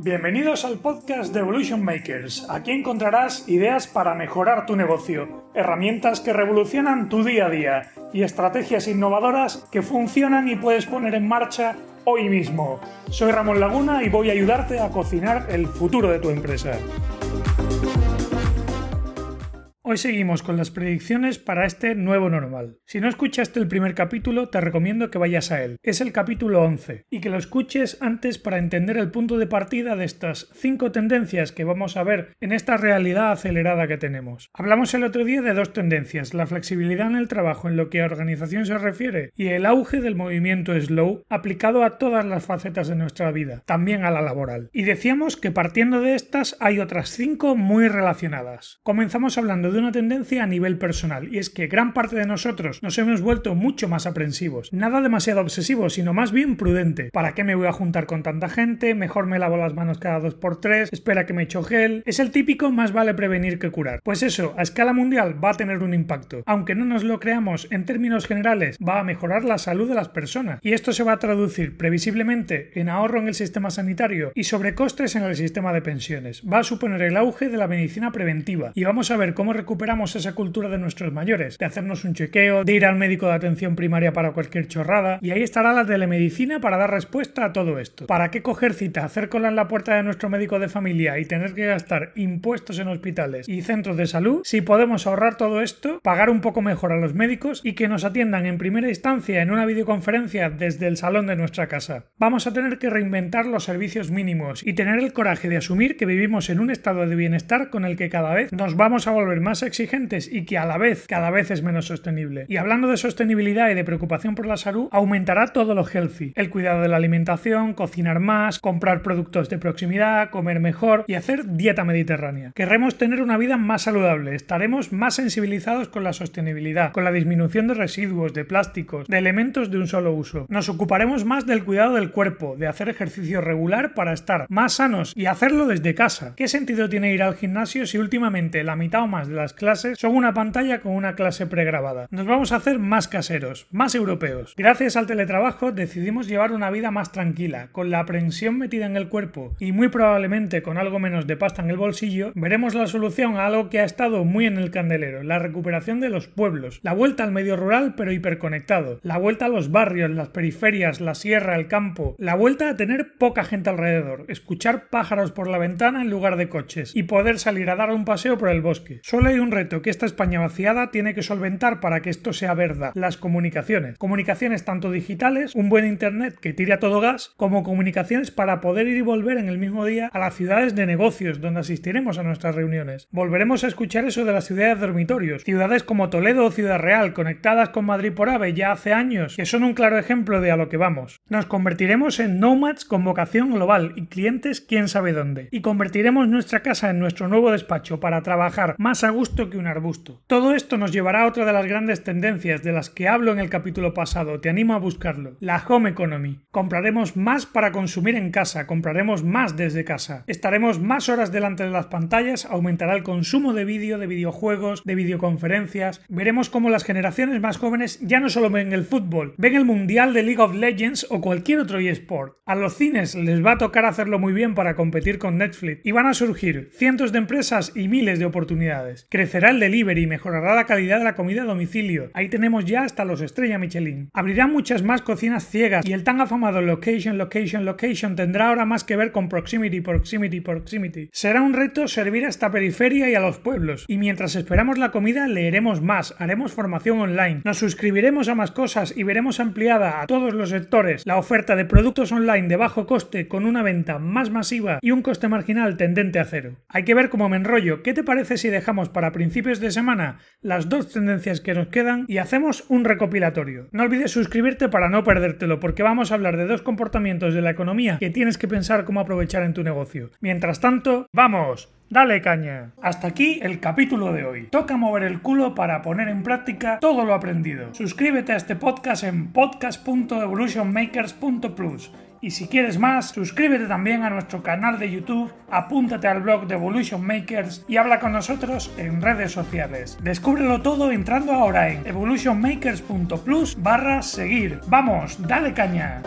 Bienvenidos al podcast de Evolution Makers. Aquí encontrarás ideas para mejorar tu negocio, herramientas que revolucionan tu día a día y estrategias innovadoras que funcionan y puedes poner en marcha hoy mismo. Soy Ramón Laguna y voy a ayudarte a cocinar el futuro de tu empresa. Hoy seguimos con las predicciones para este nuevo normal. Si no escuchaste el primer capítulo, te recomiendo que vayas a él. Es el capítulo 11 y que lo escuches antes para entender el punto de partida de estas cinco tendencias que vamos a ver en esta realidad acelerada que tenemos. Hablamos el otro día de dos tendencias, la flexibilidad en el trabajo en lo que a organización se refiere y el auge del movimiento slow aplicado a todas las facetas de nuestra vida, también a la laboral. Y decíamos que partiendo de estas hay otras cinco muy relacionadas. Comenzamos hablando de una tendencia a nivel personal, y es que gran parte de nosotros nos hemos vuelto mucho más aprensivos. Nada demasiado obsesivo, sino más bien prudente. ¿Para qué me voy a juntar con tanta gente? Mejor me lavo las manos cada dos por tres, espera que me echo gel. Es el típico más vale prevenir que curar. Pues eso, a escala mundial va a tener un impacto. Aunque no nos lo creamos, en términos generales, va a mejorar la salud de las personas. Y esto se va a traducir previsiblemente en ahorro en el sistema sanitario y sobrecostes en el sistema de pensiones. Va a suponer el auge de la medicina preventiva. Y vamos a ver cómo recuperamos esa cultura de nuestros mayores, de hacernos un chequeo, de ir al médico de atención primaria para cualquier chorrada, y ahí estará la telemedicina para dar respuesta a todo esto. ¿Para qué coger cita, hacer cola en la puerta de nuestro médico de familia y tener que gastar impuestos en hospitales y centros de salud si podemos ahorrar todo esto, pagar un poco mejor a los médicos y que nos atiendan en primera instancia en una videoconferencia desde el salón de nuestra casa? Vamos a tener que reinventar los servicios mínimos y tener el coraje de asumir que vivimos en un estado de bienestar con el que cada vez nos vamos a volver más exigentes y que a la vez cada vez es menos sostenible. Y hablando de sostenibilidad y de preocupación por la salud, aumentará todo lo healthy. El cuidado de la alimentación, cocinar más, comprar productos de proximidad, comer mejor y hacer dieta mediterránea. Querremos tener una vida más saludable, estaremos más sensibilizados con la sostenibilidad, con la disminución de residuos, de plásticos, de elementos de un solo uso. Nos ocuparemos más del cuidado del cuerpo, de hacer ejercicio regular para estar más sanos y hacerlo desde casa. ¿Qué sentido tiene ir al gimnasio si últimamente la mitad o más de las clases son una pantalla con una clase pregrabada. Nos vamos a hacer más caseros, más europeos. Gracias al teletrabajo decidimos llevar una vida más tranquila, con la aprensión metida en el cuerpo y muy probablemente con algo menos de pasta en el bolsillo, veremos la solución a algo que ha estado muy en el candelero, la recuperación de los pueblos, la vuelta al medio rural pero hiperconectado, la vuelta a los barrios, las periferias, la sierra, el campo, la vuelta a tener poca gente alrededor, escuchar pájaros por la ventana en lugar de coches y poder salir a dar un paseo por el bosque. Solo hay un reto que esta España vaciada tiene que solventar para que esto sea verdad. Las comunicaciones. Comunicaciones tanto digitales, un buen internet que tire a todo gas, como comunicaciones para poder ir y volver en el mismo día a las ciudades de negocios donde asistiremos a nuestras reuniones. Volveremos a escuchar eso de las ciudades dormitorios. Ciudades como Toledo o Ciudad Real, conectadas con Madrid por AVE ya hace años, que son un claro ejemplo de a lo que vamos. Nos convertiremos en nomads con vocación global y clientes quién sabe dónde. Y convertiremos nuestra casa en nuestro nuevo despacho para trabajar más a gusto que un arbusto. Todo esto nos llevará a otra de las grandes tendencias de las que hablo en el capítulo pasado, te animo a buscarlo, la home economy. Compraremos más para consumir en casa, compraremos más desde casa. Estaremos más horas delante de las pantallas, aumentará el consumo de vídeo, de videojuegos, de videoconferencias. Veremos cómo las generaciones más jóvenes ya no solo ven el fútbol, ven el mundial de League of Legends o cualquier otro eSport. A los cines les va a tocar hacerlo muy bien para competir con Netflix y van a surgir cientos de empresas y miles de oportunidades. Crecerá el delivery, mejorará la calidad de la comida a domicilio. Ahí tenemos ya hasta los estrella Michelin. Abrirá muchas más cocinas ciegas y el tan afamado location, location, location tendrá ahora más que ver con proximity, proximity, proximity. Será un reto servir a esta periferia y a los pueblos. Y mientras esperamos la comida, leeremos más, haremos formación online, nos suscribiremos a más cosas y veremos ampliada a todos los sectores la oferta de productos online de bajo coste con una venta más masiva y un coste marginal tendente a cero. Hay que ver cómo me enrollo. ¿Qué te parece si dejamos para principios de semana las dos tendencias que nos quedan y hacemos un recopilatorio? No olvides suscribirte para no perdértelo porque vamos a hablar de dos comportamientos de la economía que tienes que pensar cómo aprovechar en tu negocio. Mientras tanto, ¡vamos! Dale caña. Hasta aquí el capítulo de hoy. Toca mover el culo para poner en práctica todo lo aprendido. Suscríbete a este podcast en podcast.evolutionmakers.plus. Y si quieres más, suscríbete también a nuestro canal de YouTube, apúntate al blog de Evolution Makers y habla con nosotros en redes sociales. Descúbrelo todo entrando ahora en evolutionmakers.plus barra seguir. Vamos, dale caña.